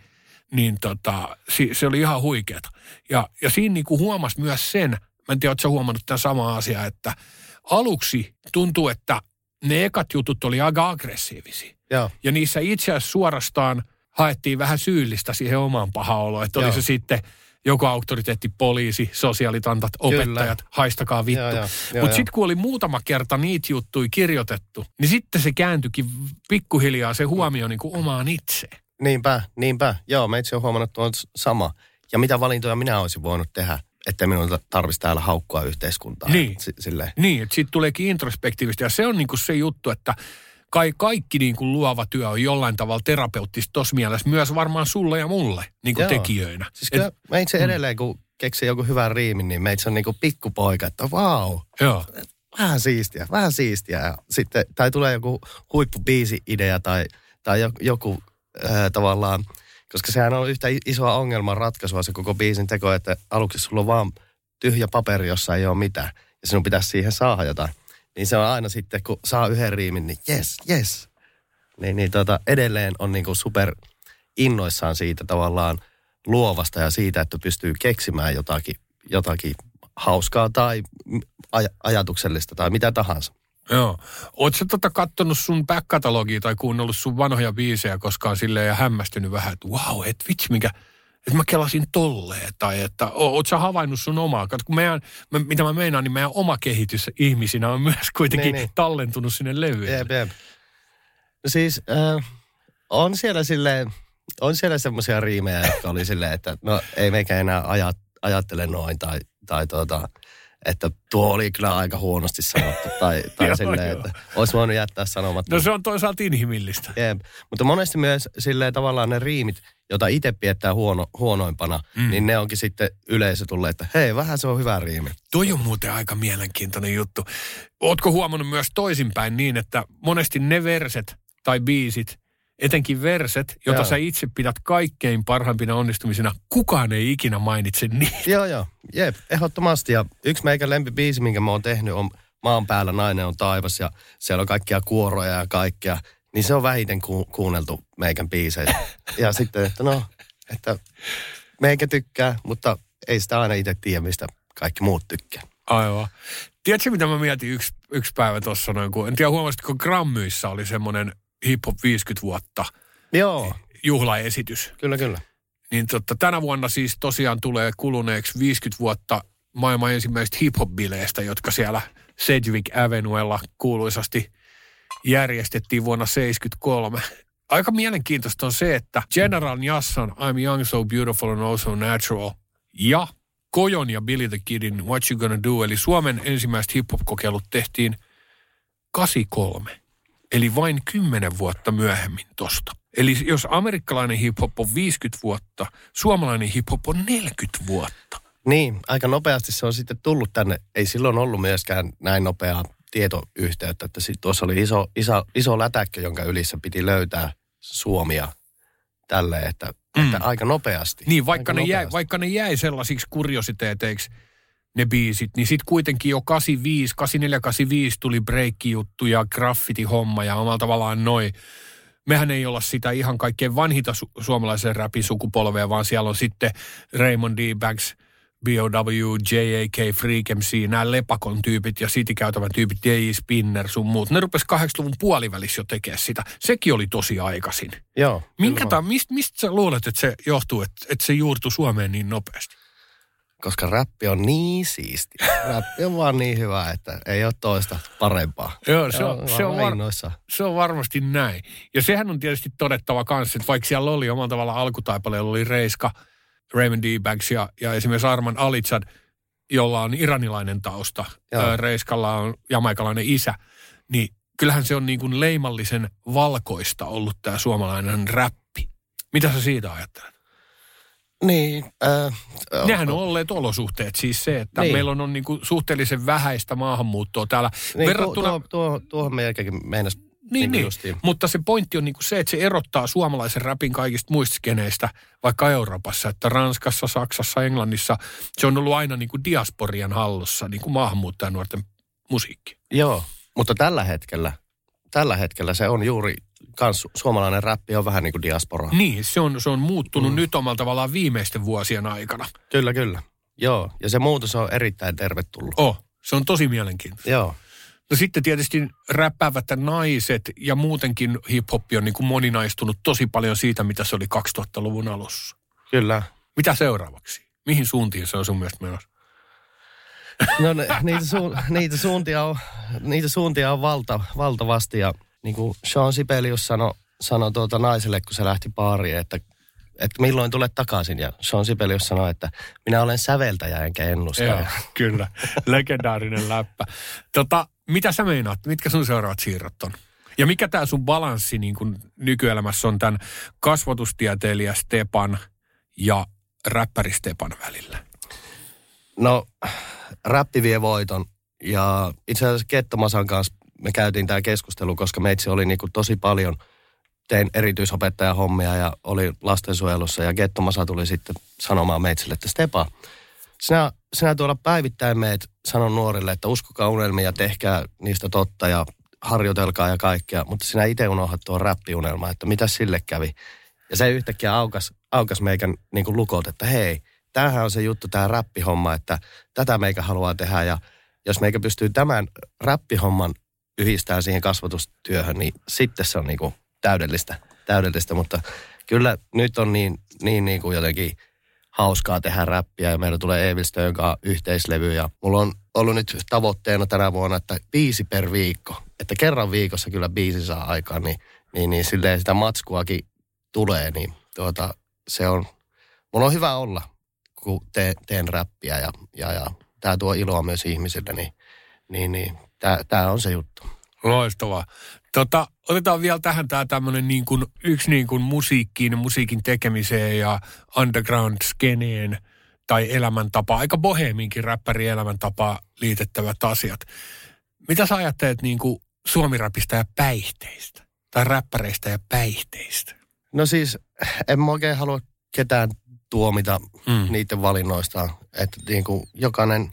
niin tota, se oli ihan huikeeta. Ja, ja siinä niinku huomasi myös sen, mä en tiedä, ootko huomannut tämän samaa asiaa, että aluksi tuntuu, että ne ekat jutut oli aika aggressiivisia. Joo. Ja niissä itse asiassa suorastaan haettiin vähän syyllistä siihen omaan pahaan oloon. Että oli Joo. se sitten joku auktoriteetti, poliisi, sosiaalitantat, opettajat, haistakaa vittu. Mutta sitten kun oli muutama kerta niitä juttuja kirjoitettu, niin sitten se kääntyikin pikkuhiljaa se huomio niin kuin omaan itseen. Niinpä, niinpä. Joo, mä itse olen huomannut tuon sama. Ja mitä valintoja minä olisin voinut tehdä, että minun tarvitsisi täällä haukkua yhteiskuntaa. Niin. S- silleen. Niin, että siitä tuleekin introspektiivista. Ja se on niin kuin se juttu, että kai kaikki niin kuin luova työ on jollain tavalla terapeuttista tuossa mielessä. Myös varmaan sulle ja mulle niin kuin Joo. tekijöinä. Siis Et- kyllä mä itse edelleen, kun keksii joku hyvän riimin, niin meitä on niinku pikkupoika, että vau, Joo. vähän siistiä, vähän siistiä. Ja sitten, tai tulee joku huippubiisi-idea tai, tai jo- joku äh, tavallaan, koska sehän on yhtä isoa ongelman ratkaisua se koko biisin teko, että aluksi sulla on vaan tyhjä paperi, jossa ei ole mitään. Ja sinun pitäisi siihen saada jotain. Niin se on aina sitten, kun saa yhden riimin, niin yes, yes. Niin, niin tota, edelleen on niinku super innoissaan siitä tavallaan luovasta ja siitä, että pystyy keksimään jotakin, jotakin hauskaa tai aj- ajatuksellista tai mitä tahansa. Joo. Oletko tota kattonut sun back-katalogia tai kuunnellut sun vanhoja biisejä koskaan silleen ja hämmästynyt vähän, että wow, et vitsi mikä, että mä kelasin tolleen. Tai että oot sä havainnut sun omaa. Kato, kun meidän, mä, mitä mä meinaan, niin meidän oma kehitys ihmisinä on myös kuitenkin Niin, niin, tallentunut sinne levyyn. Jep, jep. No siis äh, on siellä silleen, on siellä semmoisia riimejä, jotka oli silleen, että no ei meikä enää ajat, ajattele noin tai, tai tuota, että tuo oli kyllä aika huonosti sanottu tai, tai Joo, silleen, joo. että olisi voinut jättää sanomatta. No se on toisaalta inhimillistä. Jep. Mutta monesti myös silleen tavallaan ne riimit, joita itse pidetään huono, huonoimpana, mm. niin ne onkin sitten yleisö tulee, että hei, vähän se on hyvä riimi. Toi on muuten aika mielenkiintoinen juttu. Ootko huomannut myös toisinpäin niin, että monesti ne verset tai biisit, etenkin verset, jota Joo. sä itse pidät kaikkein parhaimpina onnistumisina, kukaan ei ikinä mainitse niitä. Joo, joo. Jep, ehdottomasti. Ja yksi meikä lempibiisi, minkä mä oon tehnyt, on Maan päällä nainen on taivas ja siellä on kaikkia kuoroja ja kaikkea. niin se on vähiten ku, kuunneltu meikän biiseissä. ja sitten, että no, että meikä tykkää, mutta ei sitä aina itse tiedä, mistä kaikki muut tykkää. Aivan. Tiedätkö, mitä mä mietin yksi, yksi päivä tuossa noin, kun en tiedä huomasitko, Grammyissä oli semmoinen Hip Hop 50 vuotta Joo, juhlaesitys. kyllä, kyllä. Niin totta, tänä vuonna siis tosiaan tulee kuluneeksi 50 vuotta maailman ensimmäistä hip-hop-bileistä, jotka siellä Sedgwick Avenuella kuuluisasti järjestettiin vuonna 73. Aika mielenkiintoista on se, että General Jassan I'm Young, So Beautiful and Also Natural ja Kojon ja Billy the Kidin What You Gonna Do, eli Suomen ensimmäiset hip-hop-kokeilut tehtiin 83, eli vain 10 vuotta myöhemmin tosta. Eli jos amerikkalainen hip-hop on 50 vuotta, suomalainen hip-hop on 40 vuotta. Niin, aika nopeasti se on sitten tullut tänne. Ei silloin ollut myöskään näin nopeaa tietoyhteyttä, että sit tuossa oli iso, iso, iso lätäkkö, jonka ylissä piti löytää Suomia tälle, että, mm. että aika nopeasti. Niin, vaikka aika ne, jäi, nopeasti. vaikka ne jäi sellaisiksi kuriositeeteiksi ne biisit, niin sitten kuitenkin jo 85, 84, 85 tuli breikki-juttu ja graffiti-homma ja omalla tavallaan noin. Mehän ei olla sitä ihan kaikkein vanhita su- suomalaisen rapin sukupolvea, vaan siellä on sitten Raymond D. Banks, B.O.W., J.A.K., Freak MC, nämä lepakon tyypit ja City-käytävän tyypit, J.I. Spinner sun muut. Ne rupes 80-luvun puolivälissä jo tekemään sitä. Sekin oli tosi aikaisin. Joo. Minkä ta, mistä, mistä sä luulet, että se johtuu, että, että se juurtui Suomeen niin nopeasti? Koska räppi on niin siisti. Räppi on vaan niin hyvä, että ei ole toista parempaa. Joo, se on, se on, var, se on varmasti näin. Ja sehän on tietysti todettava kanssa, että vaikka siellä oli omalla tavalla alkutaipaleella oli Reiska, Raymond D. Banks ja, ja esimerkiksi Arman Alitsad, jolla on iranilainen tausta. Joo. Reiskalla on jamaikalainen isä. Niin kyllähän se on niin kuin leimallisen valkoista ollut tämä suomalainen räppi. Mitä sä siitä ajattelet? Niin. Äh, Nehän on olleet olosuhteet, siis se, että niin. Niin. meillä on, on niin kuin suhteellisen vähäistä maahanmuuttoa täällä. niin, verrattuna, tuo, tuo, tuohon melkein meinas niin, niin. justiin. mutta se pointti on niin kuin se, että se erottaa suomalaisen rapin kaikista muista skeneistä, vaikka Euroopassa, että Ranskassa, Saksassa, Englannissa, se on ollut aina niin kuin diasporian hallussa, niin kuin maahanmuuttajanuorten musiikki. Joo, mutta tällä hetkellä, tällä hetkellä se on juuri, kans su- suomalainen räppi on vähän niin kuin diaspora. Niin, se on, se on muuttunut mm. nyt omalla tavallaan viimeisten vuosien aikana. Kyllä, kyllä. Joo, ja se muutos on erittäin tervetullut. Oh, se on tosi mielenkiintoista. Joo. No sitten tietysti räppäävät naiset ja muutenkin hip-hop on niin kuin moninaistunut tosi paljon siitä, mitä se oli 2000-luvun alussa. Kyllä. Mitä seuraavaksi? Mihin suuntiin se on sun mielestä menossa? No ne, niitä, su, niitä, suuntia on, niitä suuntia on valta, valtavasti ja niin kuin Sean Sibelius sanoi sano tuota naiselle, kun se lähti baariin, että, että milloin tulet takaisin. Ja Sean Sibelius sanoi, että minä olen säveltäjä enkä ennustaja. Joo, kyllä. Legendaarinen läppä. Tota, mitä sä meinaat? Mitkä sun seuraavat siirrot on? Ja mikä tämä sun balanssi niin kun nykyelämässä on tämän kasvatustieteilijä Stepan ja räppäri Stepan välillä? No, räppi vie voiton. Ja itse asiassa Kettomasan kanssa me käytiin tämä keskustelu, koska meitsi oli niinku tosi paljon, tein erityisopettajan hommia ja oli lastensuojelussa. Ja Kettomasa tuli sitten sanomaan meitsille, että Stepa, sinä, sinä tuolla päivittäin meet sanon nuorille, että uskokaa unelmia ja tehkää niistä totta ja harjoitelkaa ja kaikkea. Mutta sinä itse unohdat tuon räppiunelma, että mitä sille kävi. Ja se yhtäkkiä aukas, aukas meikän niin kuin lukot, että hei, tämähän on se juttu, tämä räppihomma, että tätä meikä haluaa tehdä. Ja jos meikä pystyy tämän räppihomman yhdistää siihen kasvatustyöhön, niin sitten se on niin kuin täydellistä, täydellistä. Mutta kyllä nyt on niin, niin, niin kuin jotenkin hauskaa tehdä räppiä ja meillä tulee Evilstön kanssa yhteislevy ja mulla on ollut nyt tavoitteena tänä vuonna, että biisi per viikko. Että kerran viikossa kyllä biisi saa aikaan, niin, niin, niin silleen sitä matskuakin tulee, niin tuota, se on, mulla on hyvä olla, kun te, teen räppiä ja, ja, ja tämä tuo iloa myös ihmisille, niin, niin, niin tämä on se juttu. Loistavaa. Tota, otetaan vielä tähän tämä tämmöinen niin kuin, yksi niin kuin musiikkiin, musiikin tekemiseen ja underground-skeneen tai elämäntapa, aika boheminkin räppäri elämäntapa liitettävät asiat. Mitä sä ajattelet niin kuin suomiräpistä ja päihteistä? Tai räppäreistä ja päihteistä? No siis, en mä oikein halua ketään tuomita mm. niiden valinnoistaan. Että niin kuin jokainen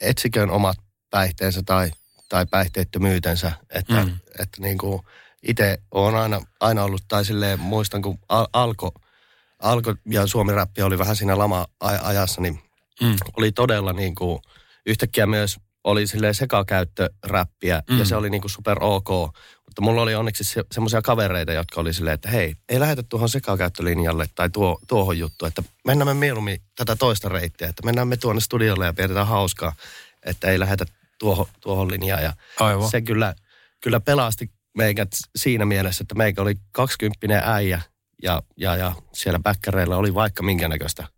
etsiköön omat päihteensä tai, tai päihteettömyytensä. Että, mm. että niin kuin, itse olen aina, aina ollut, tai silleen muistan, kun al- alko, alko ja Suomi-räppi oli vähän siinä lama-ajassa, niin Mm. oli todella niin kuin, yhtäkkiä myös oli silleen sekakäyttöräppiä mm. ja se oli niin kuin super ok. Mutta mulla oli onneksi se, semmoisia kavereita, jotka oli silleen, että hei, ei lähetä tuohon sekakäyttölinjalle tai tuo, tuohon juttuun, että mennään me mieluummin tätä toista reittiä, että mennään me tuonne studiolle ja pidetään hauskaa, että ei lähetä tuohon, tuohon linjaan. Ja Aivan. se kyllä, kyllä pelasti meikät siinä mielessä, että meikä oli 20 äijä ja, ja, ja siellä bäkkäreillä oli vaikka minkä näköistä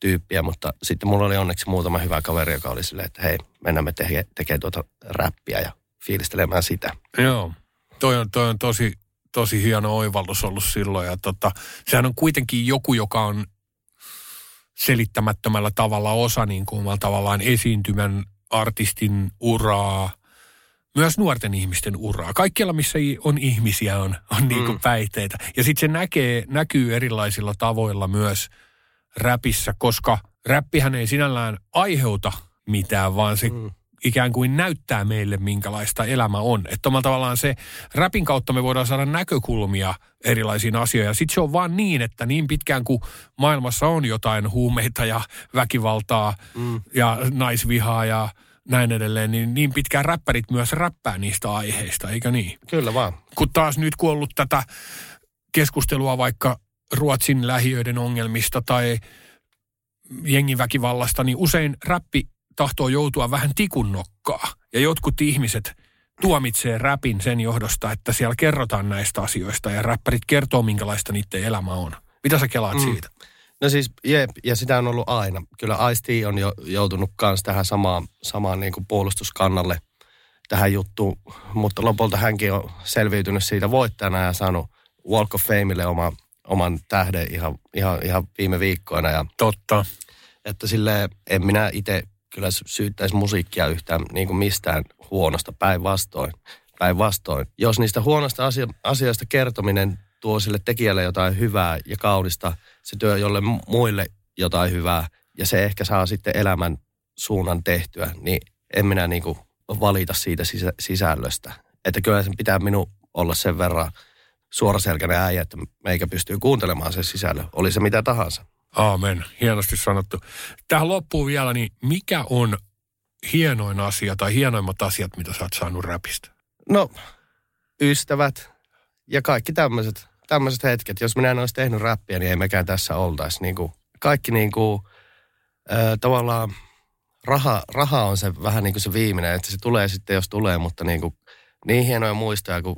tyyppiä, mutta sitten mulla oli onneksi muutama hyvä kaveri, joka oli silleen, että hei, mennään me tekemään teke tuota räppiä ja fiilistelemään sitä. Joo, toi on, toi on tosi, tosi hieno oivallus ollut silloin. Ja tota, sehän on kuitenkin joku, joka on selittämättömällä tavalla osa niin kuin tavallaan esiintymän artistin uraa, myös nuorten ihmisten uraa. Kaikkialla, missä on ihmisiä, on, on niin kuin Mm. päihteitä. Ja sitten se näkee, näkyy erilaisilla tavoilla myös räpissä, koska räppihän ei sinällään aiheuta mitään, vaan se Mm. Ikään kuin näyttää meille, minkälaista elämä on. Että omalla tavallaan se, räpin kautta me voidaan saada näkökulmia erilaisiin asioihin. Ja sitten se on vaan niin, että niin pitkään kuin maailmassa on jotain huumeita ja väkivaltaa Mm. ja naisvihaa ja näin edelleen, niin niin pitkään räppärit myös räppää niistä aiheista, eikö niin? Kyllä vaan. Kun taas nyt kun ollut tätä keskustelua vaikka Ruotsin lähiöiden ongelmista tai jengiväkivallasta, niin usein räppi tahtoo joutua vähän tikun nokkaa. Ja jotkut ihmiset tuomitsee räpin sen johdosta, että siellä kerrotaan näistä asioista ja räppärit kertoo, minkälaista niiden elämä on. Mitä sä kelaat Mm. siitä? No siis, jep, ja sitä on ollut aina. Kyllä Ice-T on jo joutunut myös tähän samaan, samaan niin kuin puolustuskannalle tähän juttuun, mutta lopulta hänkin on selviytynyt siitä voittajana ja saanut Walk of Fameille oma, oman tähden ihan, ihan, ihan viime viikkoina. Ja Totta. että sille en minä itse kyllä sy- syyttäisi musiikkia yhtään niin kuin mistään huonosta päinvastoin. Päinvastoin. Jos niistä huonosta asia, asioista kertominen tuo sille tekijälle jotain hyvää ja kaunista, se työ jolle mu- muille jotain hyvää ja se ehkä saa sitten elämän suunnan tehtyä, niin en minä niin kuin valita siitä sisä, sisällöstä. Että kyllä sen pitää minun olla sen verran suoraselkäinen äijä, että meikä pystyy kuuntelemaan sen sisällön, oli se mitä tahansa. Aamen. Hienosti sanottu. Tähän loppuu vielä, niin mikä on hienoin asia tai hienoimmat asiat, mitä sä oot saanut räpistä? No, ystävät ja kaikki tämmöiset tämmöiset hetket. Jos minä en olisi tehnyt räppiä, niin ei mekään tässä oltaisi. Niin kuin, kaikki niin kuin, äh, tavallaan raha, raha on se vähän niin kuin se viimeinen, että se tulee sitten, jos tulee, mutta niin, kuin, niin hienoja muistoja, kun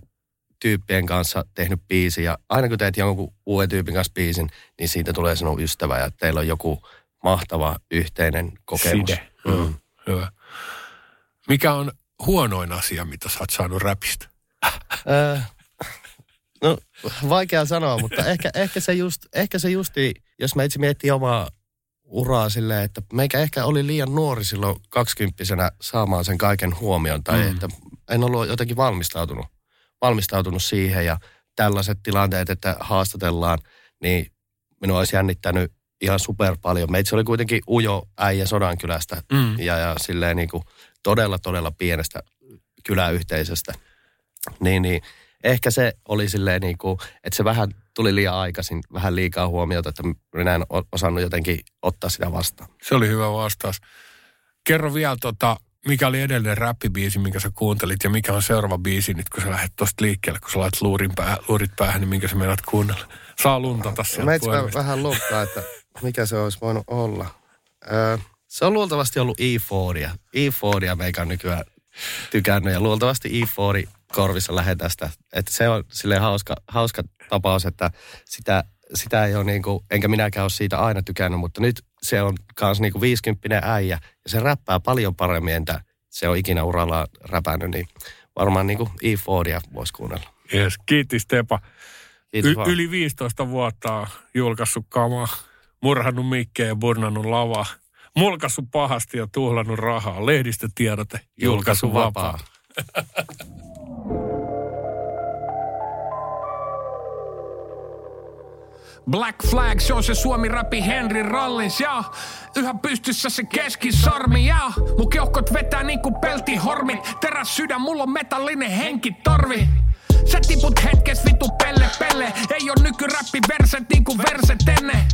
tyyppien kanssa tehnyt biisi ja aina kun teet jonkun uuden tyypin kanssa biisin, niin siitä tulee sinun ystävä ja teillä on joku mahtava yhteinen kokemus. Side. Mm. Hyvä. Mikä on huonoin asia, mitä sä oot saanut räpistä? No, vaikea sanoa, mutta ehkä, ehkä, se just, ehkä se justi, jos mä itse miettii omaa uraa silleen, että meikä ehkä oli liian nuori silloin kaksikymppisenä saamaan sen kaiken huomion, tai mm. että en ollut jotenkin valmistautunut, valmistautunut siihen, ja tällaiset tilanteet, että haastatellaan, niin minua olisi jännittänyt ihan super paljon. Meitsi oli kuitenkin ujo äijä Sodankylästä, Mm. ja, ja silleen niin kuin todella, todella pienestä kyläyhteisöstä. Niin, niin ehkä se oli silleen niin kuin, että se vähän tuli liian aikaisin, vähän liikaa huomiota, että minä en osannut jotenkin ottaa sitä vastaan. Se oli hyvä vastaus. Kerro vielä, tota, mikä oli edellinen räppibiisi, minkä sä kuuntelit, ja mikä on seuraava biisi nyt, kun sä lähdet tosta liikkeelle, kun sä laitat luurin pää, luurit päähän, niin minkä sä meinaat kuunnella. Saa luntata sieltä Mä itse vähän lukkaa, että mikä se olisi voinut olla. Öö, se on luultavasti ollut E4. E4 meikä on nykyään tykännyt ja luultavasti E4 korvissa lähetään sitä. Että se on silleen hauska, hauska tapaus, että sitä, sitä ei ole niin kuin, enkä minäkään ole siitä aina tykännyt, mutta nyt se on kans niin kuin 50 äijä ja se räppää paljon paremmin, entä se on ikinä urallaan räpännyt, niin varmaan niin kuin E4 voisi kuunnella. Yes, kiitti Stepa. Kiitos Y- vaan. yli 15 vuotta on julkaissut kamaa, murhannut mikkejä ja burnannut lavaa. Mulkassut pahasti ja tuhlannut rahaa. Lehdistötiedote, julkaisu vapaa. Black Flag, se on se Suomi rapi Henry Rollins, ja Yhä pystyssä se keskisormi, ja Mun keuhkot vetää niinku peltihormit. Teräs sydän, mulla on metallinen henki torvi Sä tiput hetkes vitu pelle. Ei oo nykyräppi verset niinku verset ennen.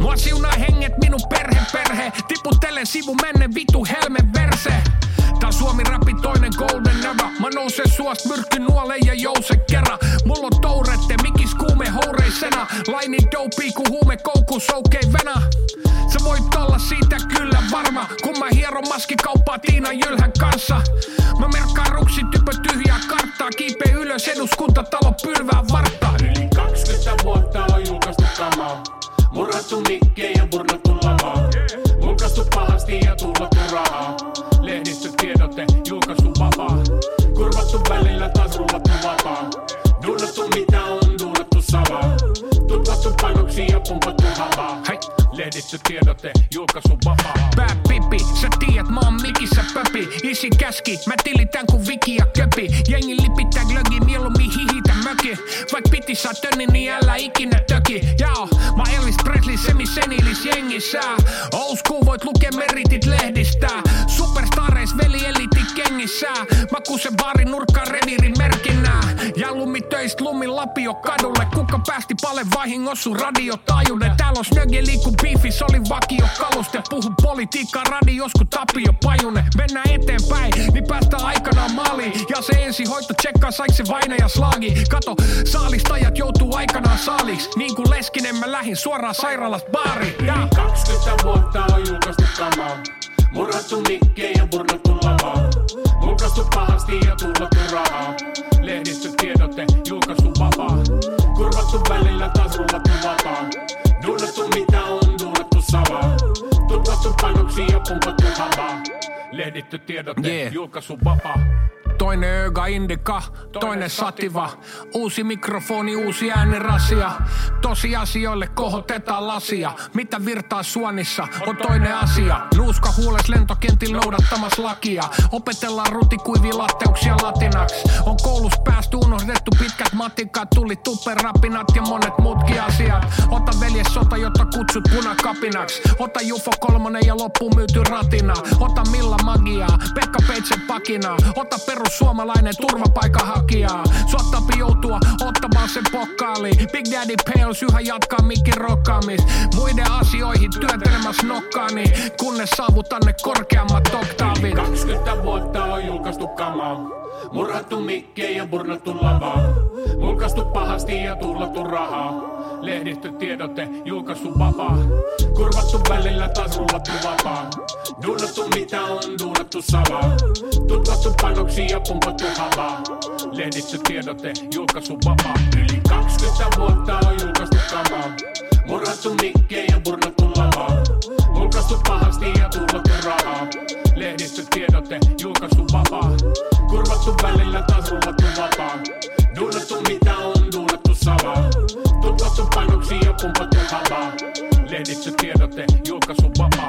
Mua siunaa henget minun perhe perhe. Tiputtelen sivu menne vitu helme verse. Tää Suomi rappi toinen golden era. Mä nousen suost myrkky nuole ja jouse kerran. Mulla on tourette, mikis kuume houreisena. Laini dopey ku huume koukku soukei vena. Sä voit olla siitä kyllä varma, kun mä hieron maskikauppaa Tiina Jylhän kanssa. Mä merkkaan ruksi typö tyhjää karttaa, kiipe ylös eduskuntatalo pylvää varttaa. Yli 20 vuotta on julkaistu kamaa. Murrattu mikkejä ja burnattu lavaa. Mulkaistu pahasti ja tullattu rahaa. Lehdistötiedote, julkaistu vapaa. Kurvattu välillä taas rullattu vapaa. Duunattu mitä on duunattu salaa. Tutlattu panoksia ja pumpattu havaa. Hei, lehdistötiedote, julkaisu vapaa. Pää pipi, sä tiedät mä oon mikissä pöpi. Isi käski, mä tilitän ku viki ja köpi. Jengi lipittää glögi, mieluummin hihitä möki. Vaik piti saa tönni, niin älä ikinä töki. Jao, mä Elvis Presley, semi senilis jengissä. Old voit lukea meritit lehdistä. Superstareis veli elitit kengissä. Mä kusen baarin nurkkaan reviirin merkinnä. Ja lumitöist lumin lapio kadulle. Kuka päästi pale vahingossa sun radiotaajuuden. Täällä on snöge liikku beefis oli vakio kaluste. Puhu politiikkaa radios kun Tapio Pajunen. Mennään eteenpäin, niin päästään aikanaan maaliin. Ja se ensi hoito tsekkaa saiko se vaina ja slaagi. Kato, saalistajat joutuu aikanaan saaliksi. Niin kuin Leskinen mä lähin suoraan sairaalasta baariin. Ja. 20 vuotta on julkaistu kamaa. Murrattu mikkejä ja burnattu lavaa. Mulkaistu pahasti ja tullattu rahaa. Lehdistötiedote, julkaisu vapaa. Kurvattu välillä taas rullattu vapaa. Duunattu mitä on duunattu salaa. Tutlattu panoksia ja pumpattu havaa. Lehdistötiedote, Yeah. julkaisu vapaa. Toinen öga indika, toinen sativa. Uusi mikrofoni, uusi äänirasia. Tosiasioille kohotetaan lasia. Mitä virtaa suonissa on toinen asia. Nuuska huules lentokentillä noudattamas lakia. Opetellaan rutikuivia latteuksia latinaksi. On koulus päästy unohdettu pitkät matikat. Tuli tuperapinat ja monet muutkin asiat. Ota veljes sota, jotta kutsut punakapinaksi. Ota Jufo kolmonen ja loppuun myyty ratina. Ota Milla magiaa, Pekka Peitsen pakinaa. Ota perussuomalainen turvapaikanhakijaa. Suottapi joutua ottamaan sen pokkaaliin. Big Daddy Pales yhä jatkaa mikin rokkaamis. Muiden asioihin työtelemäs nokkaani, kunnes saavutan ne korkeammat oktaavit. 20 vuotta on julkaistu kamaa. Murhattu mikkejä ja burnattu lavaa. Mulkaistu pahasti ja tullattu rahaa. Lehdistötiedote, julkaisu vapaa. Kurvattu välillä taas rullattu vapaa. Duunattu mitä on duunattu salaa. Tutlattu panoksia ja pumpattu havaa. Lehdistötiedote, julkaisu vapaa. Yli 20 vuotta on julkaistu kamaa. Murhattu mikkejä ja burnattu lavaa. Mulkaistu pahasti ja tullattu rahaa. Lehdistötiedote, julkaisu vapaa. Kurvattu välillä taas rullattu vapaa. Duunattu mitä on duunattu salaa. Tutlattu panoksia ja pumpattu havaa. Lehdistötiedote, julkaisu vapaa.